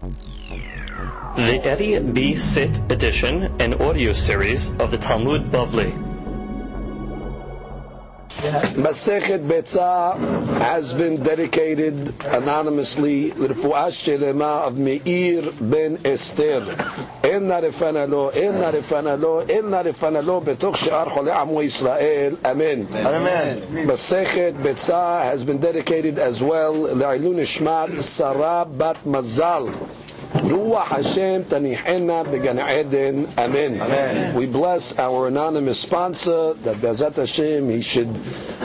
The Eddie B. Sit edition and audio series of the Talmud Bavli. Masechet Betzah has been dedicated anonymously L'Refuah Shelema of Meir ben Esther. Enna refana lo, enna refana lo, enna refana lo betoch she'ar chole amo Yisrael. Amen. Amen. Masechet Betzah has been dedicated as well L'Ilun Ishmat Sarah Bat Mazal. Ruach Hashem Tanihena Began Eden. Amen. Amen. We bless our anonymous sponsor that Bezat Hashem he should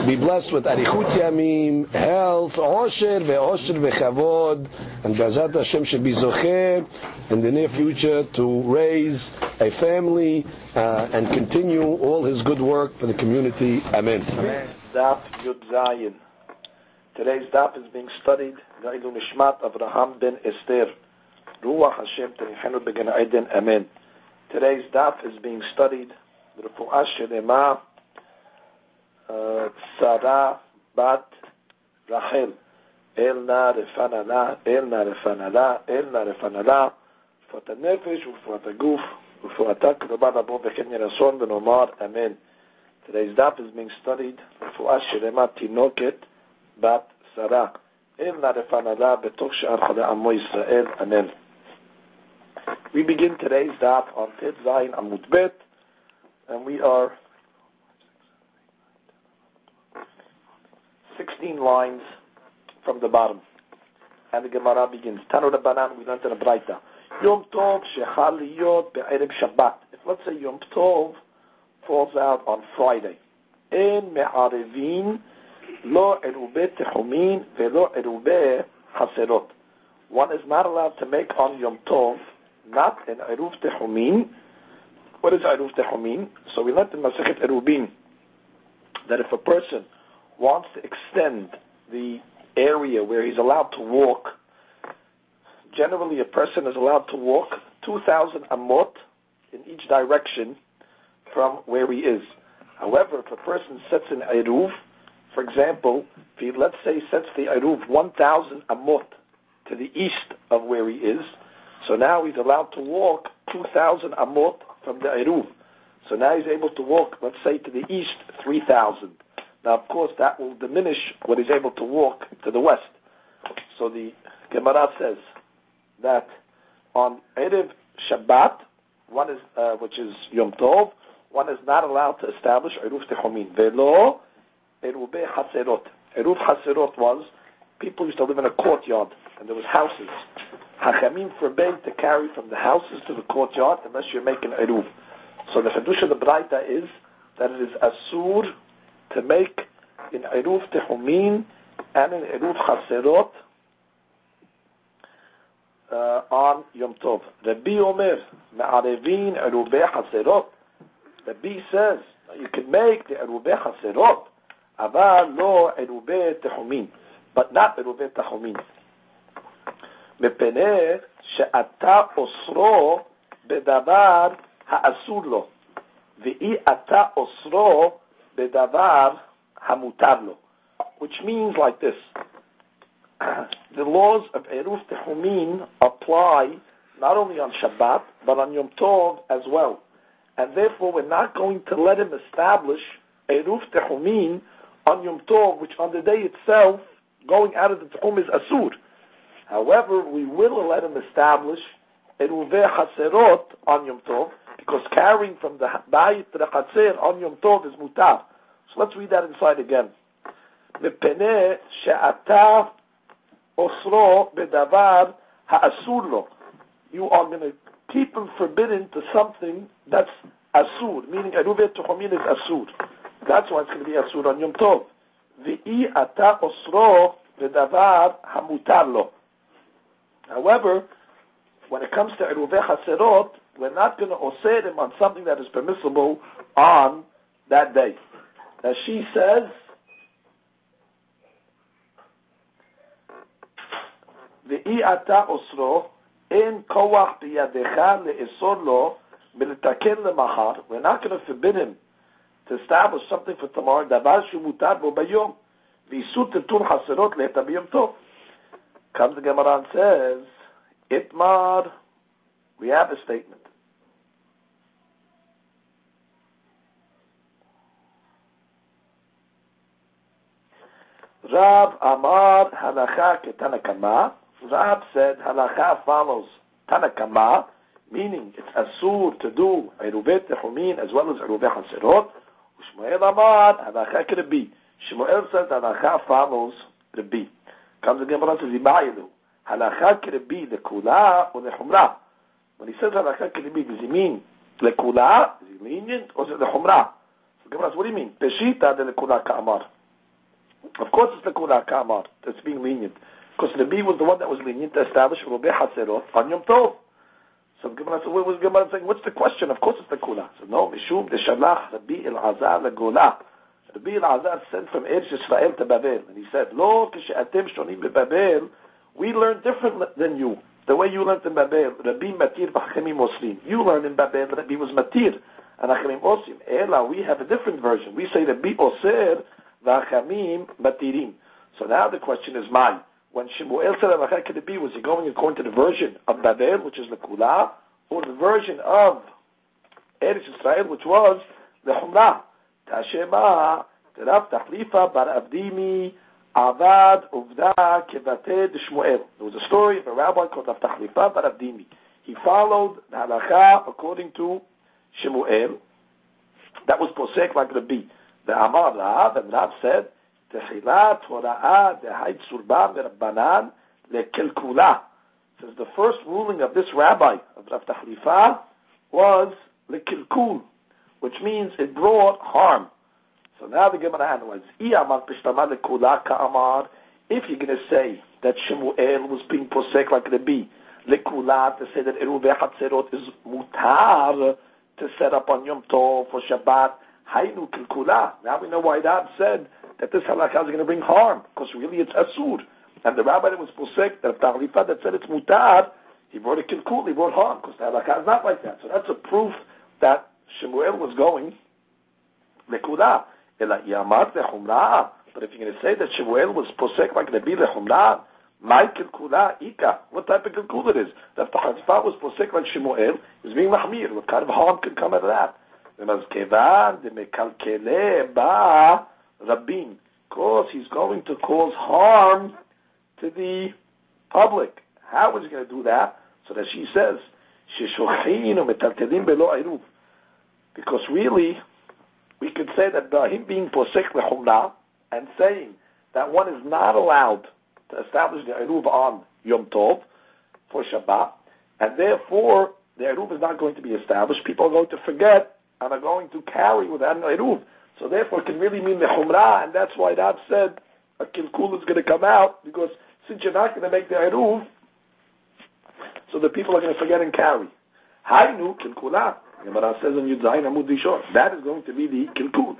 be blessed with Arichut Yamim, health, Osher ve'Osher ve'Chavod, and Bezat Hashem should be Zocher in the near future to raise a family uh, and continue all his good work for the community. Amen. Daf Yud Today's daf is being studied. Ga'ilu Nishmat Avraham ben Esther. Ruach Hashem Tenichenu Began Eden. Amen. Today's daf is being studied. Refuah Shelema uh, Sarah Bat Rachel. Elna Refanala, Elna Refanala, Elna Refanala. רפואת הנפש ורפואת הגוף ורפואתה כדובה לבוא וכן יהי רצון ונאמר אמן. Today's daf is being studied רפואה שלמה תינוקת בת שרה. אין לה רפנלה בתוך שאר חולי עמו ישראל, אמן. We begin today's daf on Tet Zayin Amud Bet, and we are 16 lines from the bottom. And the Gemara begins. Tanu Rabbanan, we learned in a Braita. Yom Tov shechal liyot be'erev Shabbat. If let's say Yom Tov falls out on Friday, en me'arevin lo erube techumin velo erube haserot. One is not allowed to make on Yom Tov not an eruv techumin. What is eruv techumin? So we learned in Masechet Erubin that if a person wants to extend the area where he's allowed to walk generally a person is allowed to walk 2,000 amot in each direction from where he is. However, if a person sets an eruv, for example, if he, let's say, sets the eruv 1,000 amot to the east of where he is, so now he's allowed to walk 2,000 amot from the eruv. So now he's able to walk, let's say, to the east 3,000. Now, of course, that will diminish what he's able to walk to the west. So the Gemara says, that on Erev Shabbat, one is, uh, which is Yom Tov, one is not allowed to establish Eruv Techomin. Velo Erube Haserot. Eruv Haserot was, people used to live in a courtyard, and there was houses. Hachamim forbade to carry from the houses to the courtyard unless you're making Eruv. So the Chedush of the Braita is that it is Asur to make in Eruv Techomin and in Eruv Haserot uh, on Yom Tov. Rabbi Omer, Me'arevin Erubeh Haserot. Rabbi says, you can make the Erubeh Haserot, אבל לא עירובי תחומין, but not עירובי תחומין. מפני שאתה אוסרו בדבר האסור לו, ואי אתה אוסרו בדבר המותר לו. Which means like this, the laws of Eruf Tehumin apply not only on Shabbat, but on Yom Tov as well. And therefore, we're not going to let him establish Eruf Tehumin on Yom Tov, which on the day itself, going out of the Tehum is Asur. However, we will let him establish Eruve Haserot on Yom Tov, because carrying from the Bayit to the Chaser on Yom Tov is Mutar. So let's read that inside again. מפני שאתה osro bedavar ha'asur lo. You are going to keep him forbidden to something that's asur, meaning eruvet tuchomin is asur. That's why it's going to be asur on Yom Tov. V'i ata osro bedavar hamutar lo. However, when it comes to Eruveh Haserot, we're not going to osir him on something that is permissible on that day. As she says, V'ata osro in koach biyadecha le'esor lo b'letaken lemachar. We're not going to forbid him to establish something for tomorrow. Davar shumutar bo bayom. V'isut tetun haserot le'etabiyom tov. Comes the Gemara and says, Itmar, we have a statement. Rav Amar halacha ketanakama. Rav said halacha follows tanakama, meaning it's asur to do eruvet techumin as well as eruvet haserot. Shmuel Amar halacha kerebi. Shmuel says halacha follows the Rabbi. Comes the Gemara says Ibayilu. Halacha kerebi lekula or lechumra. When he says halacha kerebi, does he mean lekula? Is he lenient or is it lechumra? So Gemara says, what do you mean? Peshita de lekula ka'amar. Of course it's the Kula Kamar that's being lenient. Because B was the one that was lenient to establish Rubi Haserot on Yom Tov. So Gemara said, what was Gemara saying? What's the question? Of course it's the Kula. So no, Mishum the Shalach Rabbi El-Azar Gola. Rabbi El-Azar sent from Eretz Israel to Babel. And he said, Lo, kishe'atem shonim Babel, we learn different than you. The way you learned in Babel, Rabbi Matir b'Hachamim Oslim. You learned in Babel, Rabbi was Matir. And Hachamim Oslim. Ela, we have a different version. We say Rabbi Oser, V'achamim matirim. So now the question is mine. When Shemuel said Alachah Kedebi, was he going according to the version of Babel, which is the Kula, or the version of Eretz Israel, which was the Humrah? Tachlifa bar Avdimi, Avad Uvda Kevate de Shmuel. There was a story of a rabbi called Rav Tachlifa bar Avdimi. He followed the halacha according to Shemuel. That was posek like the Rabbi. The Amar Rav, and Rav said, Hora'ah Dehait Surba Merabbanan Lekelkula. Says the first ruling of this rabbi, of Rav Tachlifa, was Lekilkul, which means it brought harm. So now the Gemara analyzes, if you're going to say that Shemuel was being posek like Rabbi, Lekula, to say that Eruveh Hatzerot is mutar, to set up on Yom Tov for Shabbat, Hainu. Now we know why Rab said that this halakha is going to bring harm, because really it's asur. And the rabbi that was posek, that Tachlifa that said it's mutar, he brought a kilkul, he brought harm, because the halakha is not like that. So that's a proof that Shemuel was going lekula. Ela yamad lechumra. But if you're going to say that Shemuel was posek like Nabi lechumra, my kilkula ika. What type of kilkul it is? That Tachlifa was posek like Shemuel is being mahmir. What kind of harm can come out of that? ומזכיוון דמקלקלה בא רבים, because he's going to cause harm to the public. How is he going to do that? So that she says, ששולחין ומטלטלים בלא עירוב. Because really, we could say that by him being posek lechumna and saying that one is not allowed to establish the Eruv on Yom Tov for Shabbat, and therefore the Eruv is not going to be established. People are going to forget and are going to carry without an Eruv. So therefore it can really mean the Chumrah, and that's why Rab said a Kilkul is going to come out, because since you're not going to make the Eruv, so the people are going to forget and carry. Hainu Kilkulah. Gemara says in Yudzayin Amud. That is going to be the Kilkul.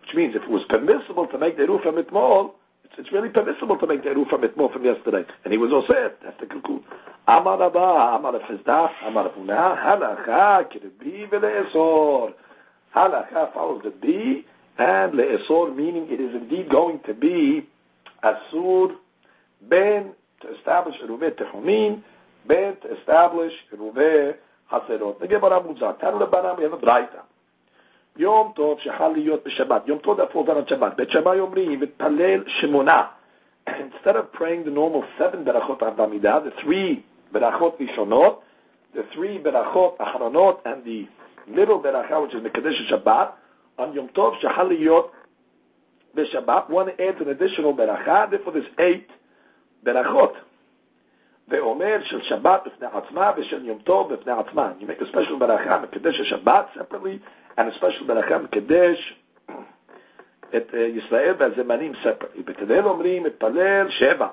Which means if it was permissible to make the Eruv from Itmol, it's, it's really permissible to make the Eruv from Itmol from yesterday. And he was all said. That's the Kilkul. Amar Abba, Amar Fizdaf, Amar Puna, Halacha, Kirbi, Vele'esor. Halacha follows the B, and Le'esor, meaning it is indeed going to be Asur, Ben, to establish Eruveh Techumin, Ben, to establish Eruveh Haserot. The Gemara Muzak, Tanu Lebaram, we have a Braita. יום טוב שחל להיות בשבת, יום טוב that falls on Shabbat, בית שמאי אומרים, ותפלל שמונה. Instead of praying the normal seven berachot of Bamidah, the three berachot rishonot, the three berachot acharonot, and the little beracha, which is Mekadesh Shabbat, on Yom Tov shachal liyot b'Shabbat, one adds an additional beracha, therefore there's eight berachot. ואומר של שבת בפני עצמה ושל יום טוב בפני עצמה. You make a special ברכה מקדש השבת separately and a special ברכה מקדש את ישראל והזמנים separately. בתדל אומרים מתפלל שבע.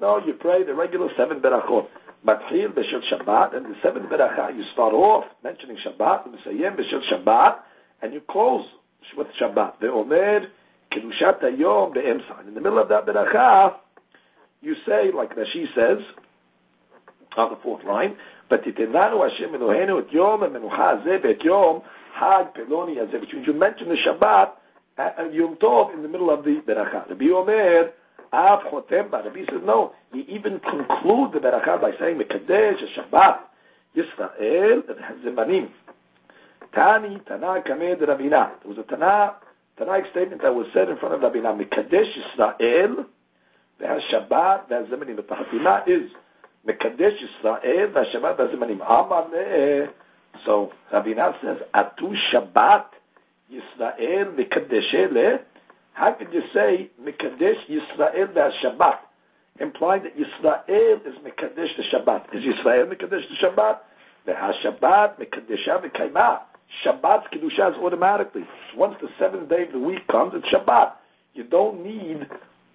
No, you pray the regular seven ברכות. מתחיל בשל שבת, and the seventh ברכה, you start off mentioning שבת, ומסיים בשל שבת, and you close with שבת. ואומר קדושת היום באמצע. In the middle of that ברכה, you say, like Rashi says, on the fourth line, ותתננו השם אלוהינו את יום המנוחה הזה ואת יום חג פלוני הזה, which means you mention the Shabbat and Yom Tov in the middle of the ברכה. רבי אומר, Av Chotem Rabbi says no. He even conclude the beracha by saying Mekadesh Shabbat Yisrael Zemanim. Tani Tana Kamed Rabina. There was a Tana Tanaic statement that was said in front of Rabina Mekadesh Yisrael והשבת והזמנים. But the Hatima is Mekadesh Israel v'Shabbat Azimanim. Amaleh. So Rabbi Nav says, Atu Shabbat Yisrael Mekadeshele. How could you say Mekadesh Yisrael v'Shabbat? Implying that Yisrael is Mekadesh the Shabbat. Is Yisrael Mekadesh the Shabbat? The V'HaShabbat Mekadesha V'Kaimah. Shabbat Kedusha is automatically. Once the seventh day of the week comes, it's Shabbat. You don't need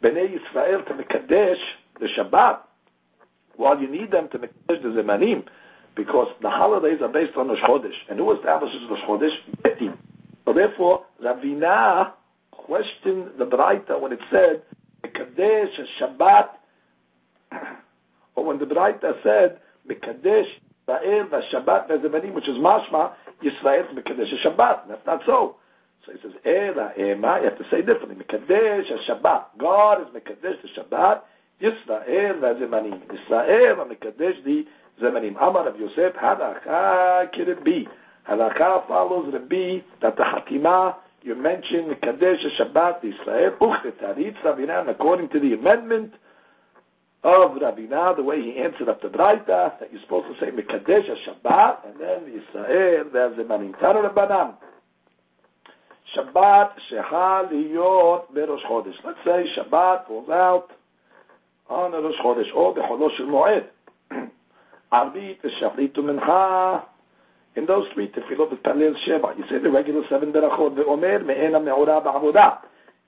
Bnei Yisrael to Mekadesh the Shabbat. While you need them to Mekadesh the Zemanim, because the holidays are based on the Chodesh. And who establishes the Chodesh? Betim. So therefore, Ravina questioned the Braita when it said Mekadesh Shabbat, or when the Braita said Mekadesh Israel Shabbat Zemanim, which is Mashma Yisrael Mekadesh Shabbat. That's not so. So he says Ela Ema. You have to say differently. Mekadesh Shabbat. God is Mekadesh Shabbat. Yisrael Vezemanim. Israel Mekadesh the Zemanim. Amar of Yosef Halacha Kirbi. Halacha follows Rabbi that the Hakimah you mentioned Kadesh Shabbat Israel, Uchetarit Rabinan, according to the amendment of Rabina, the way he answered up the Braita, that you're supposed to say Mekadesh Shabbat, and then Israel, there's the Manintano Rabbanan. Shabbat Sheha Liyot Berosh Chodesh. Let's say Shabbat falls out on Rosh Chodesh, oh, or Becholosh Shel Moed. Arbit Shachlitu Mincha, in those three tefillot with Palil Sheba, you say the regular seven berachot, ve'omer me'ena me'ora ba'avodah.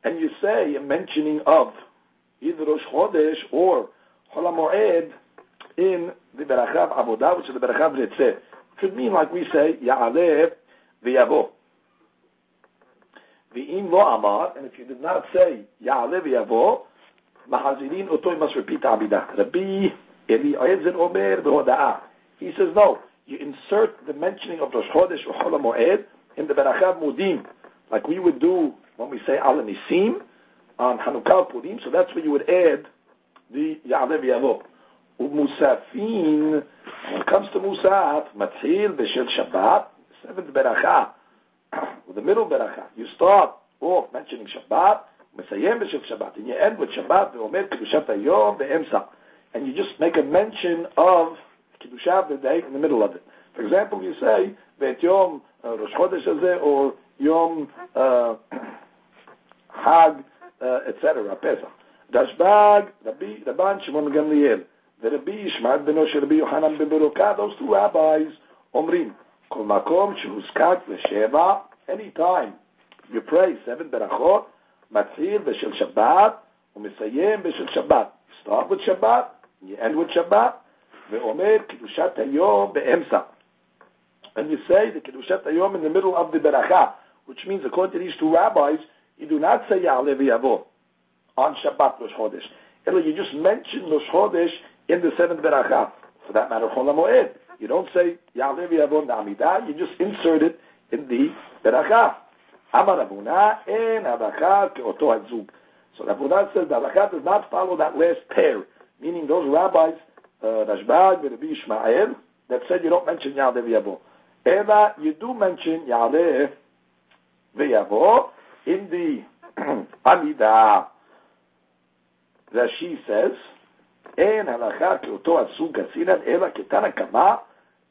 And you say a mentioning of either Rosh Chodesh or Chol HaMoed in the Berachav Avodah, which is the Berachav Ritzeh. Could mean like we say, Ya'aleh v'yavo. V'im lo amar, and if you did not say Ya'aleh v'yavo, Mahazirin oto must repeat Abidah. Rabbi Eliezer Omer v'hoda'ah. He says no you insert the mentioning of Rosh Chodesh or Chol Moed in the Berachav Mudim, like we would do when we say Al Nisim on Hanukkah Purim. So that's where you would add the Ya'alev Yavo. Umusafin, U'M when it comes to Musaf, Matzil B'Shel Shabbat, seventh Beracha, the middle Beracha, you start off mentioning Shabbat, Mesayem B'Shel Shabbat, and you end with Shabbat, Ve'omer Kedushat Hayom Be'emsa, and you just make a mention of Kiddushav the day in the middle of it. For example, you say that Yom uh, Rosh Chodesh Hazeh or Yom uh, Hag, uh, etc. Pesach. Dashbag, Rabbi Rabban Shimon Gamliel, the Rabbi Yishmael beno של רבי יוחנן בברוקה, those two rabbis אומרים, כל מקום שהוזכק לשבע, anytime you pray seven berachot, מתחיל בשל שבת ומסיים בשל שבת. Start with Shabbat, you end with Shabbat, ואומר קדושת היום באמצע. And you say the Kedushat Hayom in the middle of the Beracha, which means according to these two rabbis, you do not say Ya'aleh v'yavo on Shabbat Rosh Chodesh. You just mention Rosh Chodesh in the seventh Beracha. For that matter, Chol HaMoed. You don't say Ya'aleh v'yavo Na'amidah, you just insert it in the Beracha. Amar Abuna en Halacha ke'oto hazug. So Rabuna says the Halacha does not follow that last pair, meaning those rabbis uh, Rashbag Rabbi Ishmael that said you don't mention Ya'aleh v'yavo. Ela, you do mention Ya'aleh v'yavo in the Amidah. Rashi says, אין הלכה כאותו הסוג עשינן, אלא כתנא קמא,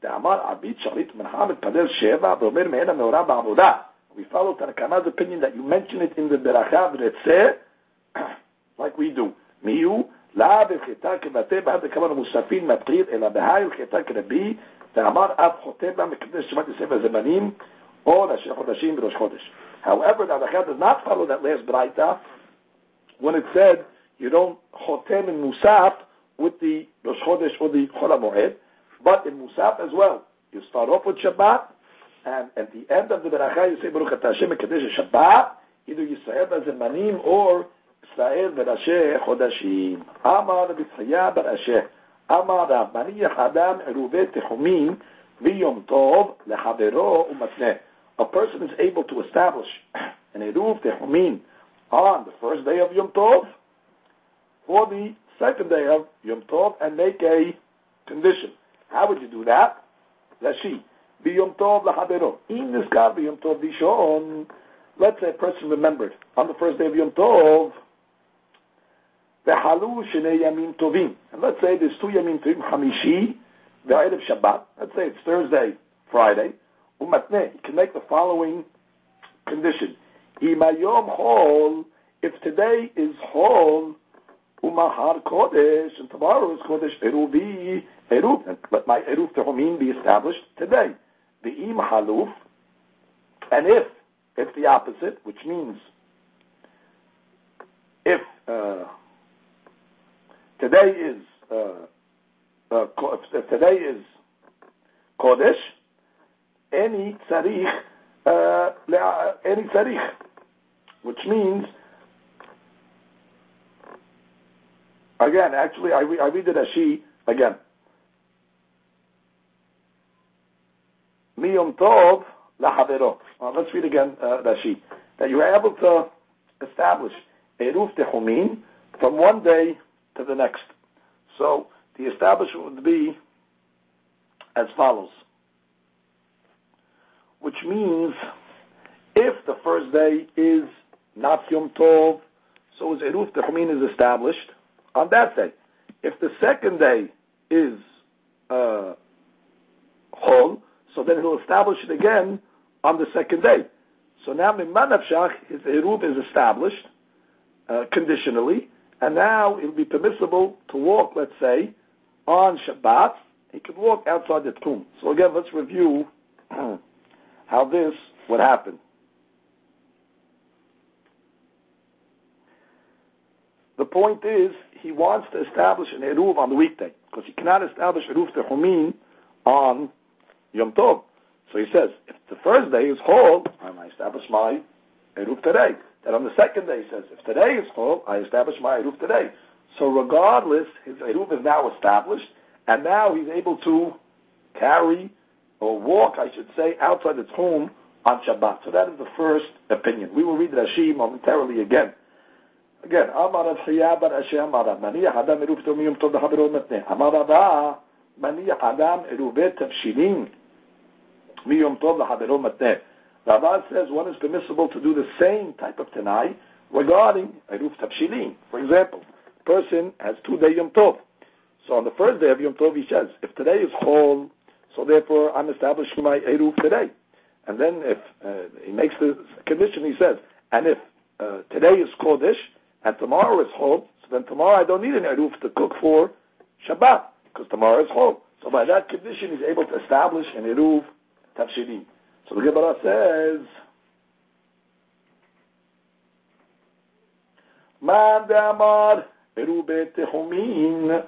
דאמר עבית שליט מנחה מתפלל שבע, ואומר מעין המאורע בעבודה. We follow Tanakama's opinion that you mention it in the beracha v'retzeh, like we do. מיהו? لا בלכתה כבתי בעד הכמה מוספין מטריד, אלא בהאי הלכתה כרבי, ואמר אף חותם בה מקדש שבת יסף הזמנים, או ראשי חודשים בראש חודש. However, the Adachat does not follow that last Braita when it said you don't chotem in Musaf with the Rosh Chodesh or the Chol HaMoed, but in Musaf as well. You start off with Shabbat, and at the end of the Beracha you say Baruch Ata Hashem Mekadesh Shabbat, either Yisrael Zemanim or ישראל בראשי חודשים. אמר בצחיה בראשי, אמר רב, מניח אדם עירובי תחומים ויום טוב לחברו ומתנה. A person is able to establish an עירוב תחומים on the first day of Yom Tov, for the second day of Yom Tov and make a condition. How would you do that? Rashi. B'Yom Tov l'chavero. In this God B'Yom Tov Dishon, let's say a person remembered on the first day of Yom Tov, v'halu shnei yamim tovim. And let's say there's two yamim tovim, Hamishi, v'erev Shabbat. Let's say it's Thursday, Friday. Umatne. You can make the following condition. Imayom hol, if today is hol, umahar kodesh, and tomorrow is be eruv. And let my eruv tehomim be established today. The im haluf, and if it's the opposite, which means if uh, today is uh, uh, if, today is kodesh, any tzarich, uh, any tzarich, which means again, actually, I, re- I read it as she again. Miyom tov lahavero. Uh, let's read again uh, Rashi. That you are able to establish eruf tehumin from one day to the next. So the establishment would be as follows. Which means if the first day is not Yom Tov, so as Eruf Tehumin is established on that day. If the second day is uh, Chol, so then he'll establish it again on the second day. So now Mimanavshach, his Erub is established uh, conditionally, and now it'll be permissible to walk, let's say, on Shabbat. He could walk outside the tomb. So again, let's review how this would happen. The point is, he wants to establish an Eruv on the weekday, because he cannot establish Eruv Tehumin on Yom Tov. So he says, if the first day is whole, I establish my Eruv today. Then on the second day he says, if today is whole, I establish my Eruv today. So regardless, his Eruv is now established, and now he's able to carry or walk, I should say, outside its home on Shabbat. So that is the first opinion. We will read Rashi momentarily again. Again, Amar Rav Chaya bar Amar Maniach Adam Eruv Tom Yom Tov B'Chavero Matneh. Amar Rava Maniach Adam Eruvet Tavshilim Miyom Tov B'Chavero Matneh. Rava says one is permissible to do the same type of Tanai regarding Eruv Tavshilim. For example, person has two day Yom Tov. So on the first day of Yom Tov he says, if today is Chol, so therefore I'm establishing my Eruv today. And then if uh, he makes the condition, he says, and if uh, today is Kodesh, and tomorrow is Chol, so then tomorrow I don't need an Eruv to cook for Shabbat, because tomorrow is Chol. So by that condition, he's able to establish an Eruv Tafshilim. So the Gemara says, Man Damar Erubet Tehumin,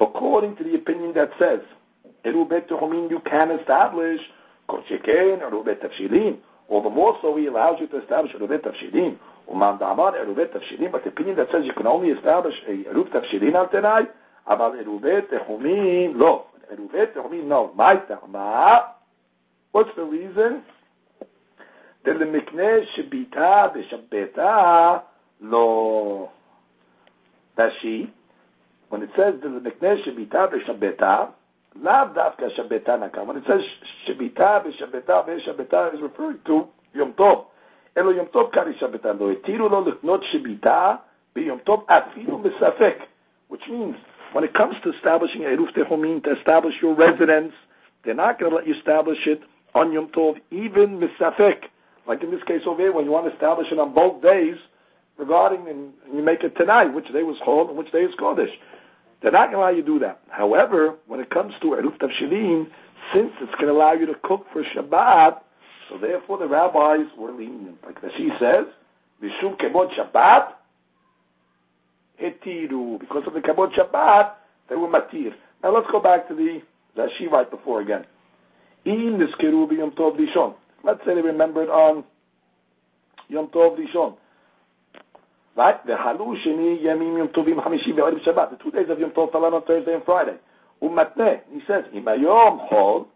according to the opinion that says, Erubet Tehumin you can establish, Kosheken, Erubet Tafshilim, all the more so he allows you to establish Erubet Tafshilim. Uman Damar Erubet Tafshilim, but the opinion that says you can only establish a Erub Tafshilim al Tenai, אבל Erubet Tehumin, לא. Erubet Tehumin, no. My Dama, what's the reason? דלמקנה שביתה בשבתה לא. Rashi, when it says דלמקנה שביתה בשבתה, לאו דווקא שבתה נקה. When it says שביתה בשבתה ושבתה is referring to יום טוב. אלו יום טוב קרעי שבתה. לא התירו לו לקנות שביתה ביום טוב אפילו מספק. Which means, when it comes to establishing a Eruf Tehomin, to establish your residence, they're not going to let you establish it on Yom Tov, even misafek. Like in this case over here, when you want to establish it on both days, regarding, and you make it tonight, which day was Chol and which day is Kodesh. They're not going to allow you to do that. However, when it comes to Eruf Tavshilim, since it's going to allow you to cook for Shabbat, so therefore the rabbis were lenient. Like Rashi says, Mishum Kemod Shabbat, Hetiru. Because of the Kemod Shabbat, they were Matir. Now let's go back to the Rashi right before again. In this Kerubi Yom Tov Dishon. Let's say they remembered on Yom Tov Dishon. Right? The Halu Sheni Yamim Yom Tovim Hamishi Be'erev Shabbat. The two days of Yom Tov fell on Thursday and Friday. Umatne. He says, Imayom Hol.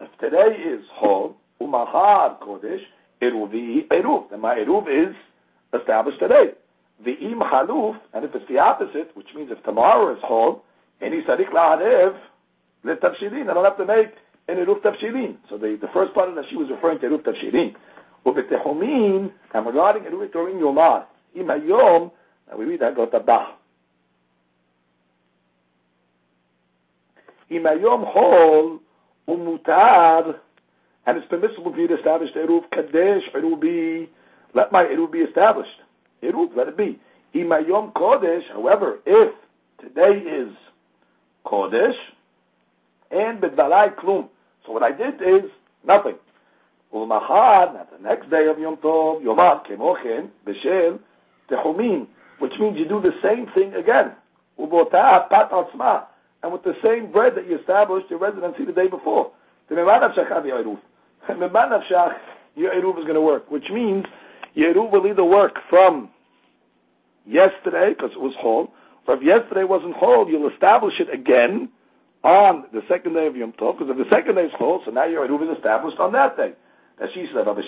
If today is Hol, Umahar Kodesh, Eruvi Eruv. And my Eruv is established today. the im haluf, and if it's the opposite, which means if tomorrow is chol, any sadik la'anev, let tafshilin, I don't have to make an eruf tafshilin. So the, the first part of that she was referring to eruf tafshilin. ובתחומין, and regarding eruf tafshilin yomar, im hayom, and we read that go tabah. אם היום חול ומותר, and it's permissible for you to establish the Eruv Kadesh, Eruv be, let my Eruv be established. Eruv, let it be. Im Yom Kodesh, however, if today is Kodesh, and Bidvalai Klum. So what I did is nothing. Ulmachad, at the next day of Yom Tov, Yomad, Kemochen, Beshel, Tehumin, which means you do the same thing again. Ubota Pat Atzma, and with the same bread that you established your residency the day before. The your Eruv is going to work, which means your Eruv will either work from yesterday, because it was whole, or if yesterday wasn't whole, you'll establish it again on the second day of Yom Tov, because if the second day is whole, so now your Eruv is established on that day. That she said, Whereas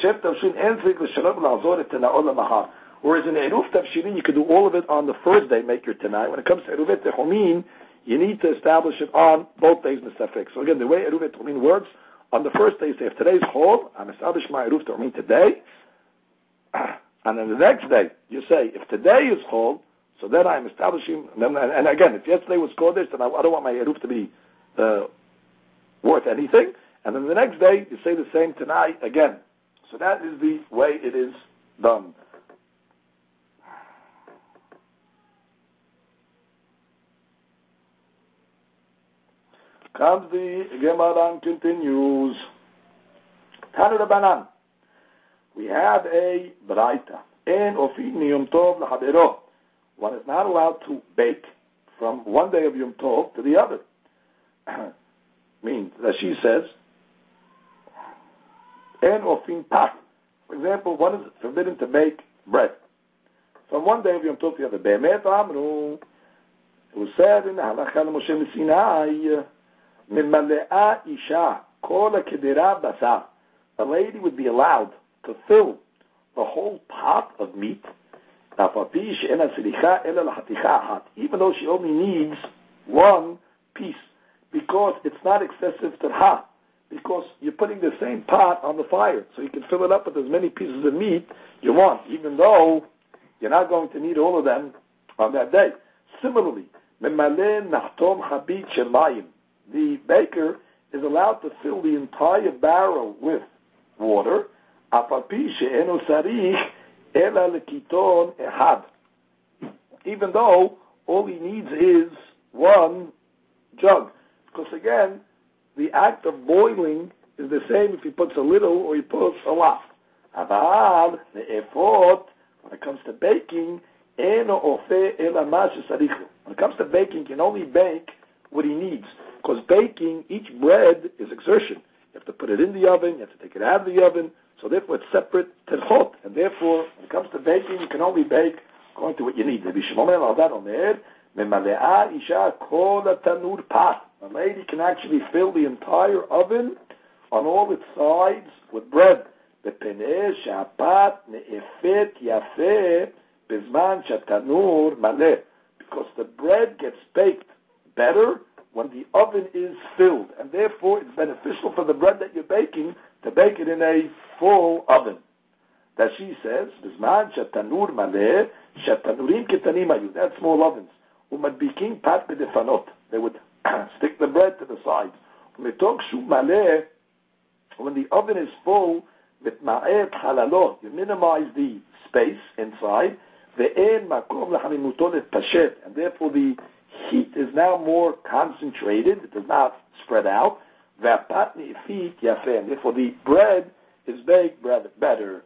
in Eruv Tavshirin, you can do all of it on the first day, make your Tanai. When it comes to Eruv Techomin, you need to establish it on both days Nesafek. So again, the way Eruv Techomin works, on the first day, say, if today's Chol, I'm establishing my Eruv Techomin today, and then the next day, you say, if today is Chol, so then I'm establishing, and, and again, if yesterday was Kodesh, then I, I don't want my Eruv to be uh, worth anything. And then the next day, you say the same tonight again. So that is the way it is done. Comes the Gemara and continues. Tanu Banan. We have a Braita. En ofin Yom Tov. One is not allowed to bake from one day of Yom Tov to the other. Means that she says, En ofin pat. For example, one is forbidden to bake bread. From one day of Yom Tov to the other. Be'emet amru. It was said in the Halacha Moshe Sinai, Mimale'a isha kol kedera basar. A lady would be allowed to fill the whole pot of meat, even though she only needs one piece, because it's not excessive terha, because you're putting the same pot on the fire, so you can fill it up with as many pieces of meat you want, even though you're not going to need all of them on that day. Similarly, the baker is allowed to fill the entire barrel with water, even though all he needs is one jug. Because again, the act of boiling is the same if he puts a little or he puts a lot. Aval, the effort, when it comes to baking, when it comes to baking, you can only bake what he needs. Because baking, each bread is exertion. You have to put it in the oven, you have to take it out of the oven, so therefore it's separate terchot. And therefore, when it comes to baking, you can only bake according to what you need. A lady can actually fill the entire oven on all its sides with bread. בפני שהפת נאפת יפה בזמן שהתנור מלא. Because the bread gets baked better when the oven is filled, and therefore it's beneficial for the bread that you're baking to bake it in a full oven. That she says, "Bisman shatanur maleh shatanurim ketanim ayu." That's small ovens. Umadbiking pat bedefanot. They would stick the bread to the maleh. When the oven is full, you minimize the space inside. And therefore the heat is now more concentrated. It does not spread out. Therefore, the bread is baked better.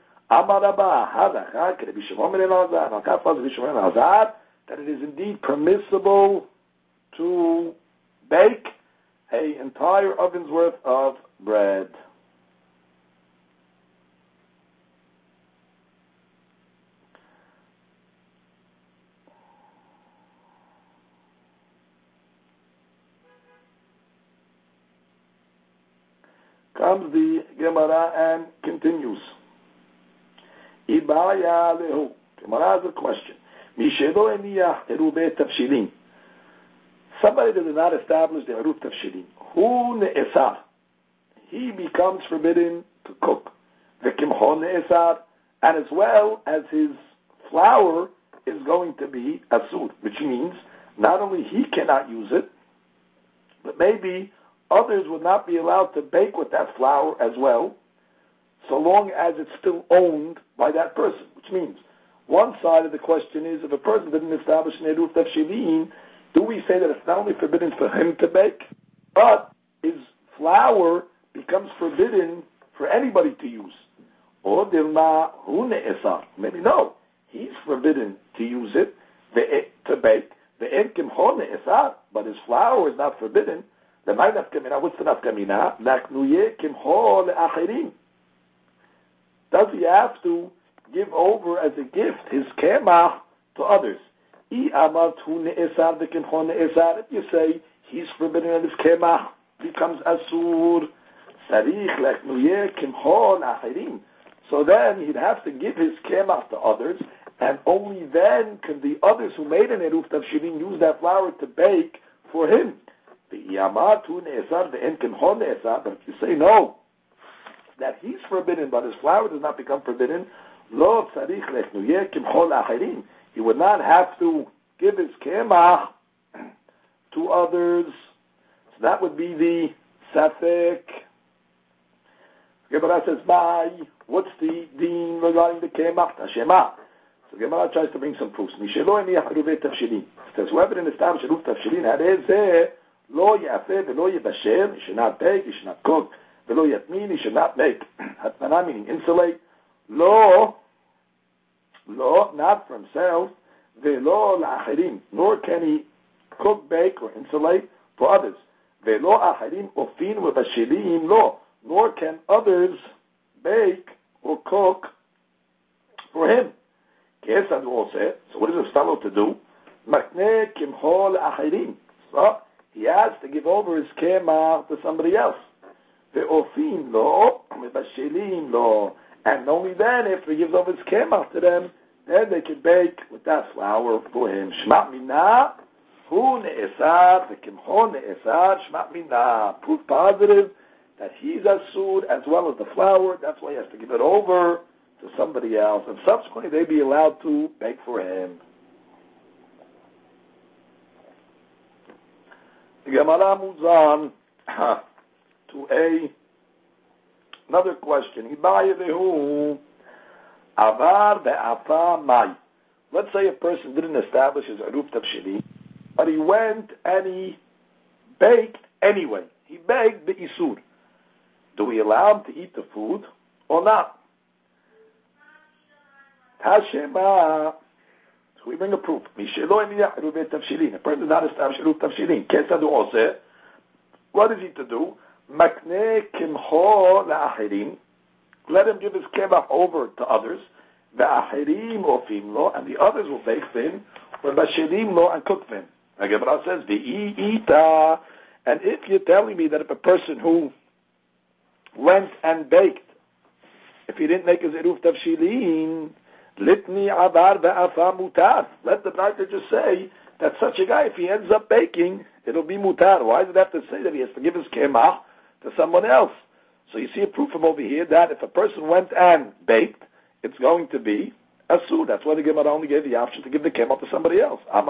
That it is indeed permissible to bake a entire oven's worth of bread. comes the Gemara and continues. Ibaya lehu. Gemara has a question. Mishelo eniyah erube tafshilin. Somebody that did not establish the erub tafshilin. Hu ne'esar. He becomes forbidden to cook. V'kimho ne'esar. And as well as his flour is going to be asur, which means not only he cannot use it, but maybe others would not be allowed to bake with that flour as well, so long as it's still owned by that person. Which means, one side of the question is, if a person didn't establish an Eruv Tafshilin, do we say that it's not only forbidden for him to bake, but his flour becomes forbidden for anybody to use? Or Maybe no. He's forbidden to use it, to bake, but his flour is not forbidden. The mind of kamina, what's the nafkamina? Naknuye kimho le'achirim. Does he have to give over as a gift his kemach to others? If you say he's forbidden and his kemach becomes asur, sarich leknuye kimho le'achirim. So then he'd have to give his kemach to others, and only then can the others who made an eruf tavshilin use that flour to bake for him. But if you say no, that he's forbidden, but his flour does not become forbidden, he would not have to give his kemach to others. So that would be the safek. Gemara says, "By what's the deen regarding the kemach tashema?" So Gemara tries to bring some proofs. Mishelo eniach eruvet tafshilin. Says whoever in the stam sheruv tafshilin harei zeh lo yafeh velo yivasher. He should not take, He should not cook. Velo yatmin. He should not make. Hatmana meaning insulate. Lo no, not for himself, velo la'achirim, nor can he cook, bake, or insulate for others. Velo with ofin shilim. lo, nor can others bake or cook for him. Kesad also, so what is this fellow to do? Makne kimho la'achirim. So, he has to give over his kemah to somebody else. Ve'ofin lo, v'bashilim lo, and only then, after he gives over his kemah to them, then they can bake with that flour for him. Shmat mina, hu ne'esar, ve'kimho ne'esar, shmat mina. Proof positive that he's asud as well as the flour. That's why he has to give it over to somebody else, and subsequently they'd be allowed to bake for him. The Gemara moves on to a another question. Let's say a person didn't establish his aruf tafshili, but he went and he baked anyway. He begged the isur. Do we allow him to eat the food or not? Hashema. So we bring a proof. Mishelo emiyah erubet tavshilin. A person does not establish erub tavshilin. Kesadu. What is he to do? Makne kimho la'achirim. Let him give his kemach over to others. Ofim lo. And the others will bake him. Va'bashirim lo and cook him. The Gemara says, V'i'ita. And if you're telling me that if a person who went and baked, if he didn't make his eruf tavshilin, Litni avar ve'afa mutar. Let the writer just say that such a guy, if he ends up baking, it'll be mutar. Why does it have to say that he has to give his kemah to someone else? So you see a proof from over here that if a person went and baked, it's going to be asur. That's why the Gemara only gave the option to give the kemah to somebody else. So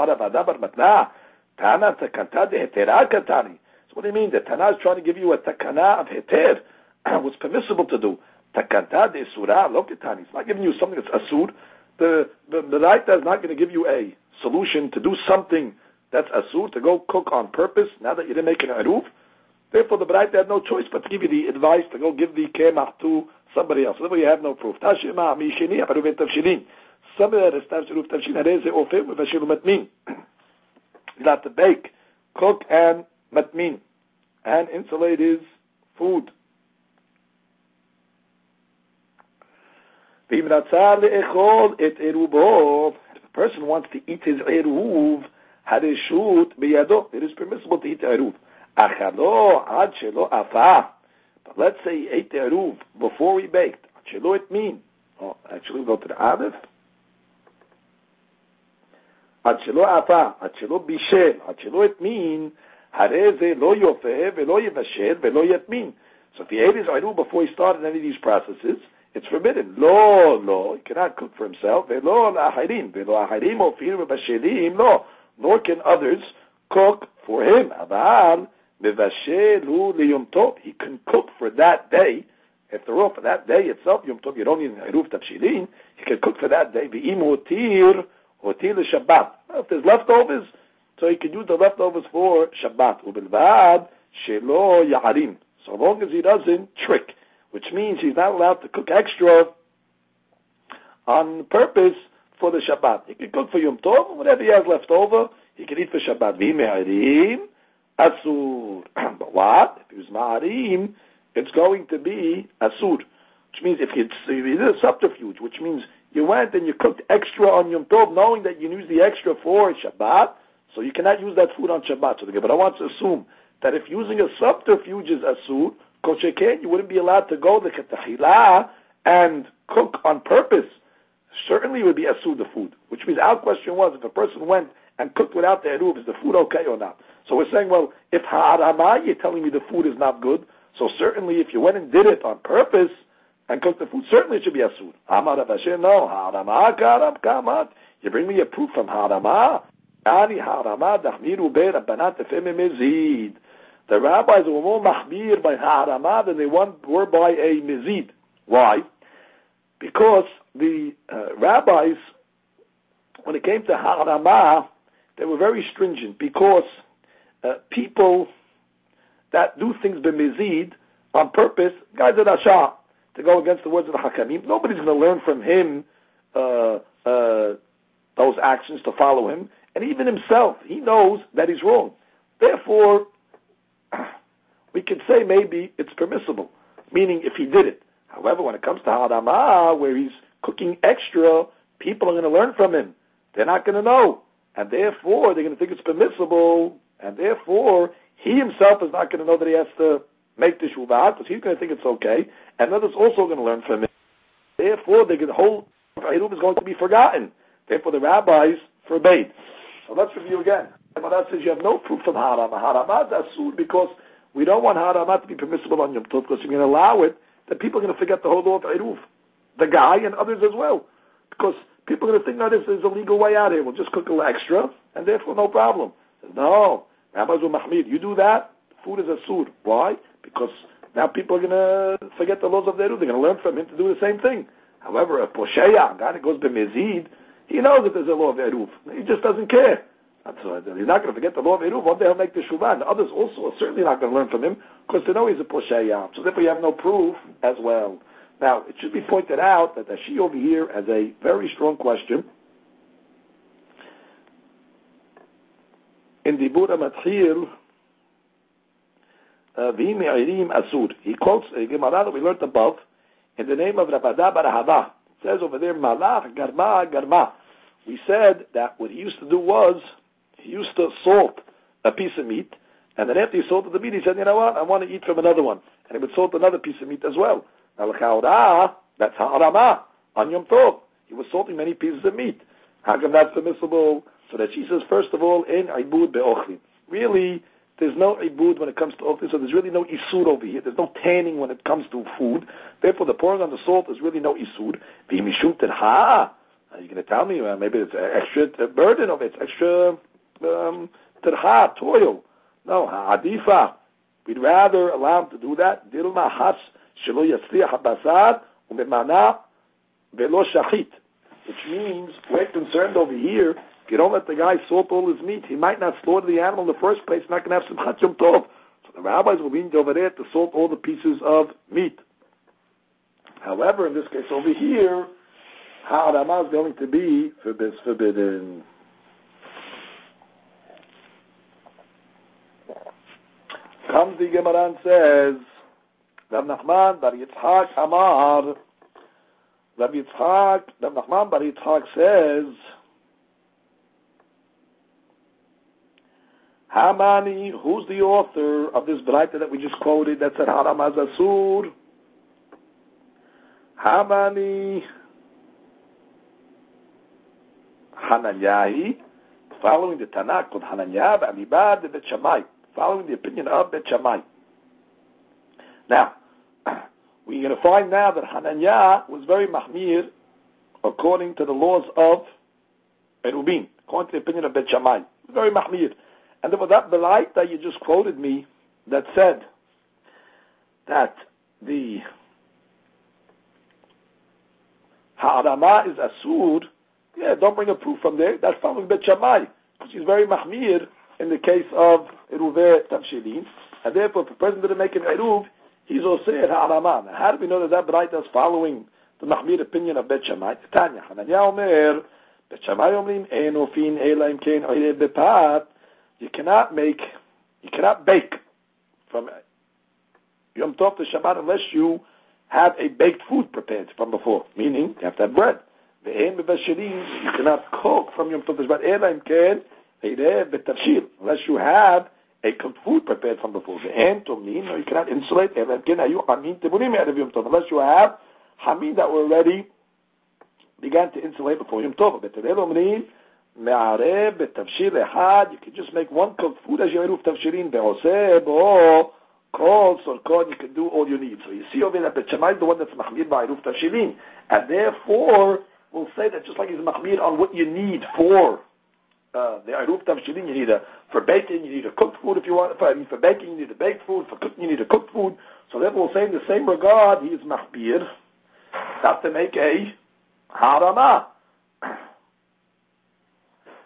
what do you mean? The Tana is trying to give you a takana of heter. What's permissible to do. Takanta de surah loketani. It's not giving you something that's asur. The, the, the Braita is not going to give you a solution to do something that's asur, to go cook on purpose, now that you didn't make an aruf. Therefore, the Braita had no choice but to give you the advice to go give the kemach to somebody else. Therefore, you have no proof. Somebody that established aruf tavshilin, hareze ofe with vashilu matmin. You have to bake, cook, and matmin, and insulate his food. If a person wants to eat his eruv, harishut biyado, it is permissible to eat eruv. Achalo ad shelo afa. But let's say he ate the eruv before he baked. Ad shelo it mean. Oh, actually, we go to the aleph. עד שלא עפה, עד שלא בישל, עד שלא הטמין, הרי זה לא יופה ולא יבשל ולא יטמין. So if he ate his iru before he started any of these processes, it's forbidden. Lo, lo, he cannot cook for himself. Velo la'ahirim, velo ahirim ofir v'bashelim, lo. Nor can others cook for him. Aval mevashelu liyom tov. he can cook for that day. After all, for that day itself, yom tov, you don't need an tafshilin. He can cook for that day. V'im otir, otir l'shabbat. If there's leftovers, so he can use the leftovers for Shabbat. Shelo. So long as he doesn't trick, which means he's not allowed to cook extra on purpose for the Shabbat. He can cook for Yom Tov, whatever he has left over, he can eat for Shabbat. V'im asur. But what? If he's ma'arim, it's going to be asur. Which means if it's, if it's a subterfuge, which means you went and you cooked extra on Yom Tov, knowing that you use the extra for Shabbat, so you cannot use that food on Shabbat. So the Gemara wants to assume that if using a subterfuge is asur, kosheken, you wouldn't be allowed to go the ketachila and cook on purpose. Certainly it would be asur the food. Which means our question was, if a person went and cooked without the eruv, is the food okay or not? So we're saying, well, if ha'arama, you're telling me the food is not good, so certainly if you went and did it on purpose and cooked the food, certainly it should be asur. Amar no, ha'arama karam kamat. You bring me a proof from ha'arama. Ani ha'arama dachmiru be rabbanat mezid. The rabbis were more mahmir by ha'arama than they were by a mezid. Why? Because the uh, rabbis, when it came to ha'arama, they were very stringent because uh, people that do things b'mezid on purpose, guys at Asha, to go against the words of the Hakamim, nobody's going to learn from him uh, uh, those actions to follow him. And even himself, he knows that he's wrong. Therefore, we could say maybe it's permissible, meaning if he did it. However, when it comes to Ha'arama, where he's cooking extra, people are going to learn from him. They're not going to know. And therefore, they're going to think it's permissible, and therefore, he himself is not going to know that he has to make the shuvah, because he's going to think it's okay, and others also going to learn from him. Therefore, the whole Eruv is going to be forgotten. Therefore, the rabbis forbade. So let's review again. Gemara says you have no proof from Harama. Harama is asur because we don't want Harama to be permissible on Yom Tov because if you're going to allow it, then people are going to forget the whole law of Eruv. The guy and others as well. Because people are going to think, no, this is a legal way out here. We'll just cook a little extra, and therefore no problem. No. You do that, food is asur. Why? Because now people are going to forget the laws of the Eruv. They're going to learn from him to do the same thing. However, a posheya, a guy that goes b'mezid, he knows that there's a law of Eruv. He just doesn't care. Right. He's not going to forget the law of Eruv. One day he'll make the Shuvah. And others also are certainly not going to learn from him because they know he's a Poshayam. So therefore you have no proof as well. Now, it should be pointed out that she over here has a very strong question. In Dibura Matchil, uh, V'im Me'irim Asur. He quotes a Gemara that we learned above in the name of Rabada Barahava. It says over there, Malach Garma Garma. We said that what he used to do was he used to salt a piece of meat, and then after he salted the meat, he said, you know what, I want to eat from another one. And he would salt another piece of meat as well. Now, l'chaura, that's ha'arama, on Yom Tov. He was salting many pieces of meat. How come that's permissible? So that she says, first of all, in ibud be'ochlin. Really, there's no ibud when it comes to ochlin, so there's really no isur over here. There's no tanning when it comes to food. Therefore, the pouring on the salt is really no isur. V'imishum terha. Are you going to tell me maybe it's an extra burden of it, it's extra um, terha, toil. No, ha'adifa. We'd rather allow him to do that. Dilma has shelo yatzliach habasar umemana velo shachit. Which means we're concerned over here. You don't let the guy salt all his meat, he might not slaughter the animal in the first place. Not going to have some chachim tov. So the rabbis will be over there to salt all the pieces of meat. However, in this case over here, Ha'arama is going to be forbidden. Comes the Gemara and says, Rav Nachman Bar Yitzhak Amar, Rav Yitzhak, Rav Nachman Bar Yitzhak says, Hamani, who's the author of this Braita that we just quoted that said Haram Azasur? Hamani, Hananyahi, following the Tana called Hananya Alibad Bet Shammai, following the opinion of Bet Shammai. Now, we're going to find now that Hananya was very mahmir according to the laws of Erubin, according to the opinion of Bet Shammai. Very mahmir. And there was that Braita that you just quoted me that said that the Ha'arama is Asur, yeah, don't bring a proof from there. That's following Bet Shammai, because he's very mahmir in the case of Eruveh Tavshilin. And therefore, if a person didn't make an Eruv, he's also Ha'arama. Now, how do we know that that Braita is following the mahmir opinion of Bet Shammai? Tanya, Hananya Omer, Bet Omrim, Ein Ofin, Ela Im Oire Bepat, you cannot make, you cannot bake from Yom Tov to Shabbat unless you have a baked food prepared from before. Meaning, you have to have bread. You cannot cook from Yom Tov to Shabbat. Unless you have a cooked food prepared from before. You cannot insulate. Unless you have hamin that were already began to insulate before Yom Tov מערב בתבשיל אחד, you can just make one cooked food as your עירוב תבשילים, ועושה בו כל סורקון, you can do all you need. So you see over there that Bet is the one that's מחמיר בעירוב תבשילים, and therefore we'll say that just like he's מחמיר on what you need for uh, the עירוב תבשילים, you need a, for baking, you need a cooked food if you want, for, I mean, for baking you need a baked food, for cooking you need a cooked food, so therefore we'll say in the same regard, he is מחמיר, not to make a harama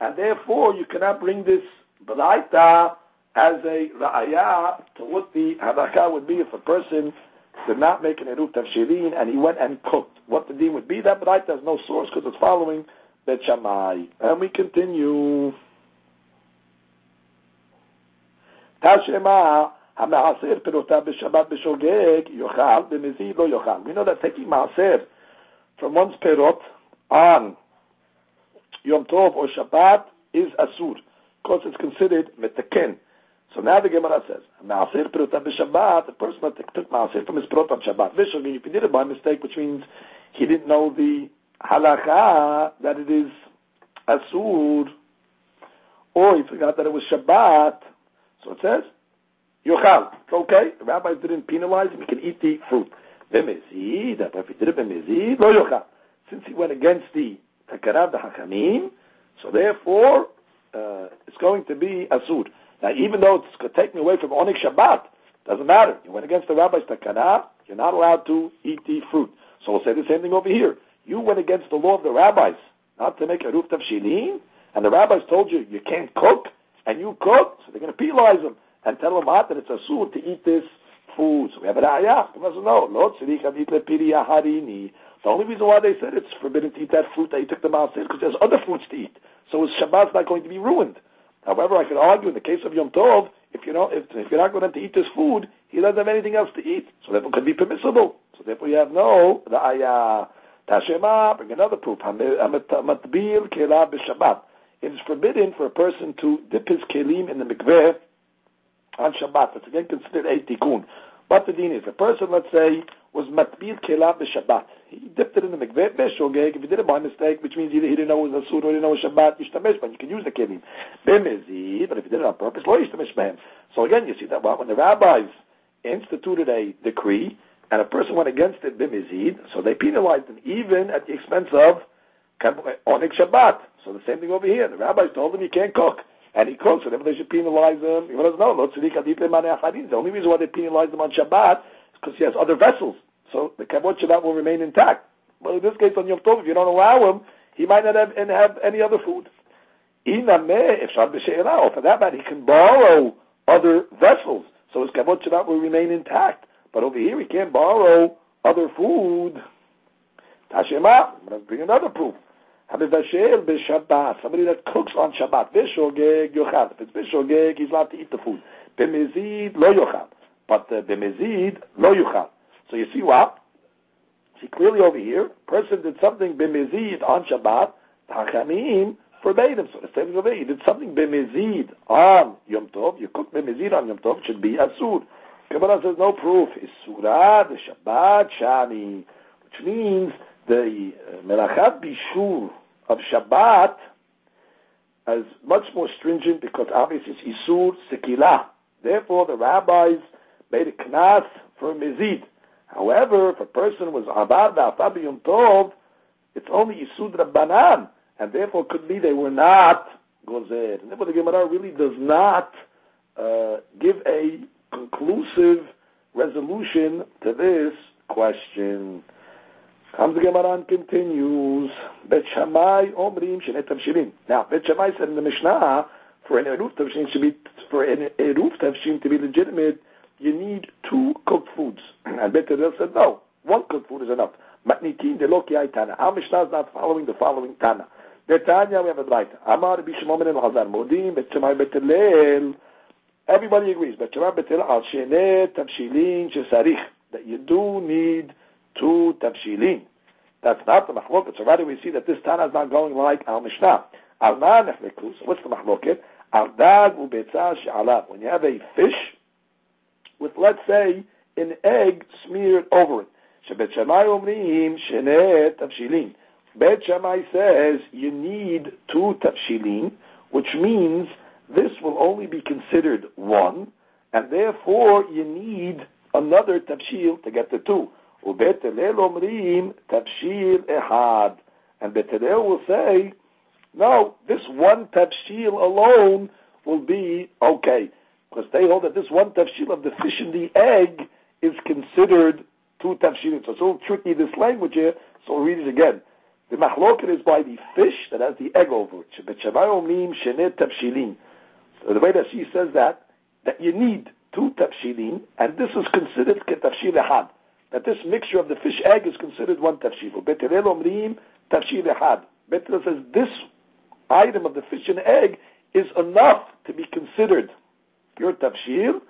and therefore you cannot bring this Braita as a ra'aya to what the hadaka would be if a person did not make an eruv tafshirin and he went and cooked. What the deen would be, that beraita has no source because it's following the Shammai. And we continue. Tashema We know that taking מעשר from one's perot on Yom Tov or Shabbat is Asur, because it's considered metaken. So now the Gemara says, Ma'asir Perutam Shabbat, the person that took Ma'asir from his Perut on Shabbat, Vishal, if he did it by mistake, which means he didn't know the halacha, that it is Asur, or he forgot that it was Shabbat, so it says, Yochal. It's okay. The rabbis didn't penalize him. He can eat the fruit. Bemezid, if he did it bemezid, lo yochal. Since he went against the takarav the hakamim, so therefore uh, it's going to be asur. Now, even though it's taken away from oneg Shabbat, doesn't matter. You went against the rabbi's takarav, you're not allowed to eat the fruit. So we'll say the same thing over here. You went against the law of the rabbis, not to make eruv tafshilin, and the rabbis told you you can't cook, and you cook, so they're going to penalize them and tell them what, that it's asur to eat this food. So we have a ra'ayah. The doesn't The only reason why they said it's forbidden to eat that fruit that he took the mouse is because there's other fruits to eat. So his Shabbat's not going to be ruined. However, I could argue in the case of Yom Tov, if you know, if, if you're not going to eat this food, he doesn't have anything else to eat. So therefore it could be permissible. So therefore you have no, the ayah, tashema, bring another proof, matbil kela b'shabbat. It is forbidden for a person to dip his kelim in the mikveh on Shabbat. That's again considered a tikkun. But the deen is, a person, let's say, was matbil kela b'shabbat he dipped it in the mikveh b'shogeg. If he did it by mistake, which means either he didn't know it was asur or he didn't know it was Shabbat, yishtamesh, but you can use the kelim. B'mezi, but if he did it on purpose, lo yishtamesh. So again, you see that when the rabbis instituted a decree, and a person went against it b'mezid, so they penalized him even at the expense of oneg Shabbat. So the same thing over here. The rabbis told him he can't cook. And he cooks, so they should penalize him. He doesn't know. The only reason why they penalize him on Shabbat is because he has other vessels. So the kavod Shabbat will remain intact. But in this case, on Yom Tov, if you don't allow him, he might not have, and have any other food. If or for that matter, he can borrow other vessels, so his kavod Shabbat will remain intact. But over here, he can't borrow other food. Tashema, let's bring another proof. Somebody that cooks on Shabbat. Bishogeg yochad. If it's bishogeg, he's allowed to eat the food. B'mezid lo yochad. But uh, lo yochad. So you see what? See clearly over here, person did something b'mezid on Shabbat, Hachamim forbade him. So the same over here, he did something b'mezid on Yom Tov, you cook b'mezid on Yom Tov, it should be asur. Kabbalah says no proof. Isurah, the Shabbat, Shani, which means the uh, melachat bishur of Shabbat as much more stringent because obviously it's Isur Sekila. Therefore, the rabbis made a knas for mizid. However, if a person was abad v'afab tov, it's only Isur Rabbanan, and therefore could be they were not gozer. And therefore the Gemara really does not uh, give a conclusive resolution to this question. Comes the Gemara and continues. Bet Shammai Omrim Shenet Tavshilim. Now, Bet Shammai said in the Mishnah, for an Eruv Tavshin to be, for an Eruv Tavshin to be legitimate, you need two cooked foods. And Bet Hillel said, no, one cooked food is enough. Matnitin de Loki Tana. Our Mishnah is not following the following Tana. The Tanya, we have a right. Amar Bishmomen and Hazar Modim, Bet Shammai Bet Hillel. Everybody agrees. Bet Shammai Bet Hillel al Shenet Tavshilin Shesarich. That you do need two tavshilin. That's not the machloket. So rather we see that this Tana is not going like our Mishnah. Al ma neflekus. What's the machloket? Al dag ubetzah she'alav. When you have a fish with, let's say, an egg smeared over it. Shabbat Bet Shammai says you need two tafshilin, which means this will only be considered one, and therefore you need another tafshil to get the two. Ubet omrim tafshil ehad. And Bet Hillel will say, no, this one tafshil alone will be okay. Because they hold that this one tafshil of the fish and the egg is considered two tafshilim. So it's a little tricky, this language here, so we'll read it again. The mahloket is by the fish that has the egg over it. So the way that she says that, that you need two tafshilim, and this is considered ketafshil ehad that this mixture of the fish egg is considered one tafshil. Bet Hillel omrim tafshil ehad. Bet says this item of the fish and egg is enough to be considered your tafshir,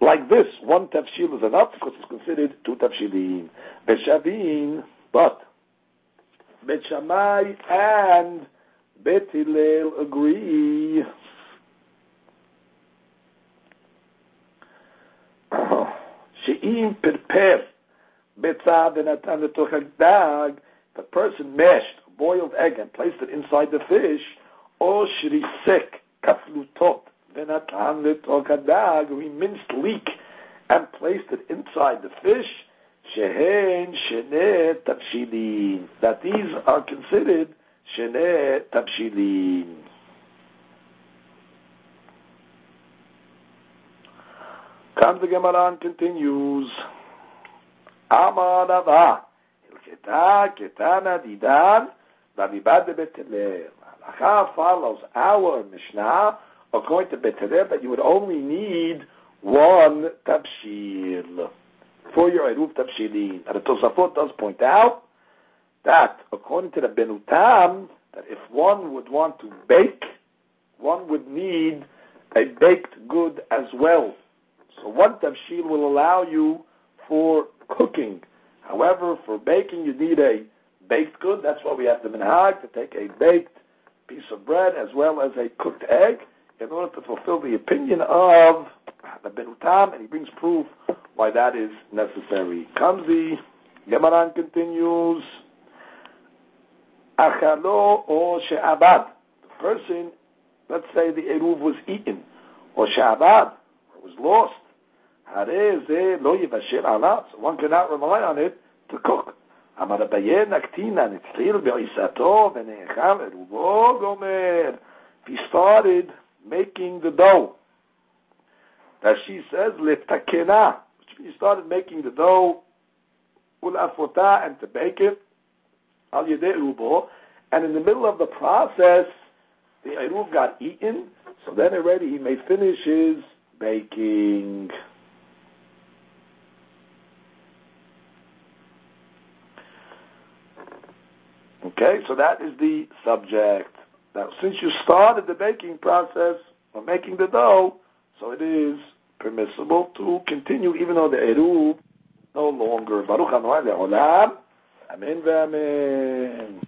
like this, one tafshir is enough because it's considered two tafshirim. Beshavim, but Bet and Bet Hillel agree. She'im perper betza v'natan l'toch hagdag. The person mashed boiled egg and placed it inside the fish. O Kaflu kaflutot we minced leek and placed it inside the fish. Shehen shene tapshilim. That these are considered shene tapshilim. Comes the Gemara and continues. Amar Rava, Hilcheta Ketana Didan, Ravibad Beteler. Halacha follows our Mishnah according to that you would only need one tabshil for your Eruv tabshilin. And the Tosafot does point out that according to the Benutam, that if one would want to bake, one would need a baked good as well. So one tafshil will allow you for cooking. However, for baking, you need a baked good. That's why we have the minhag to take a baked piece of bread as well as a cooked egg in order to fulfill the opinion of the Benutam, and he brings proof why that is necessary. Comes the Gemaran continues. Achalo or she'abad. The person, let's say the eruv was eaten, or she'abad, was lost. So one cannot rely on it to cook. אמר אביי נקטינה, נתחיל בעיסתו ונאכל ערובו גומר. He started making the dough. That she says, letakena, which means he started making the dough, ulafota, and to bake it, al yedei and in the middle of the process, the eruv got eaten, so then already he may finish his baking. Okay, so that is the subject. Now, since you started the baking process of making the dough, so it is permissible to continue even though the eruv no longer. Baruch Amen. Amen.